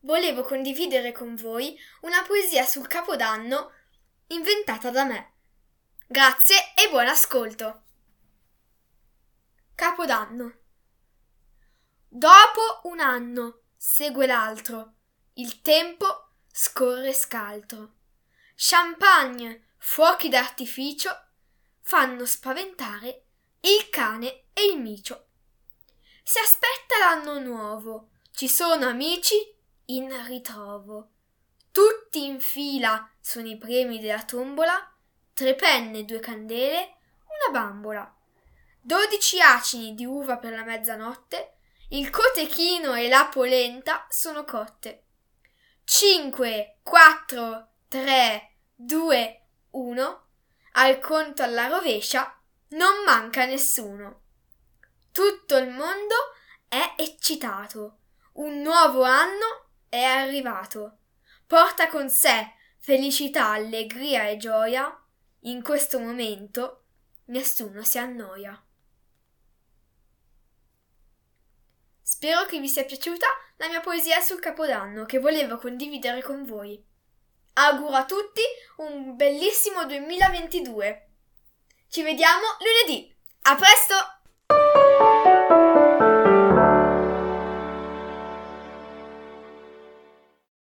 volevo condividere con voi una poesia sul Capodanno inventata da me. Grazie e buon ascolto. Capodanno. Dopo un anno segue l'altro, il tempo scorre scaltro. Champagne, fuochi d'artificio fanno spaventare il cane e il micio. Si aspetta l'anno nuovo, ci sono amici in ritrovo. Tutti in fila sono i premi della tombola, tre penne, due candele, una bambola. Dodici acini di uva per la mezzanotte, il cotechino e la polenta sono cotte. Cinque, quattro, tre, due, uno. Al conto alla rovescia non manca nessuno. Tutto il mondo è eccitato. Un nuovo anno è arrivato. Porta con sé felicità, allegria e gioia. In questo momento nessuno si annoia. Spero che vi sia piaciuta la mia poesia sul Capodanno che volevo condividere con voi. Auguro a tutti un bellissimo 2022. Ci vediamo lunedì. A presto!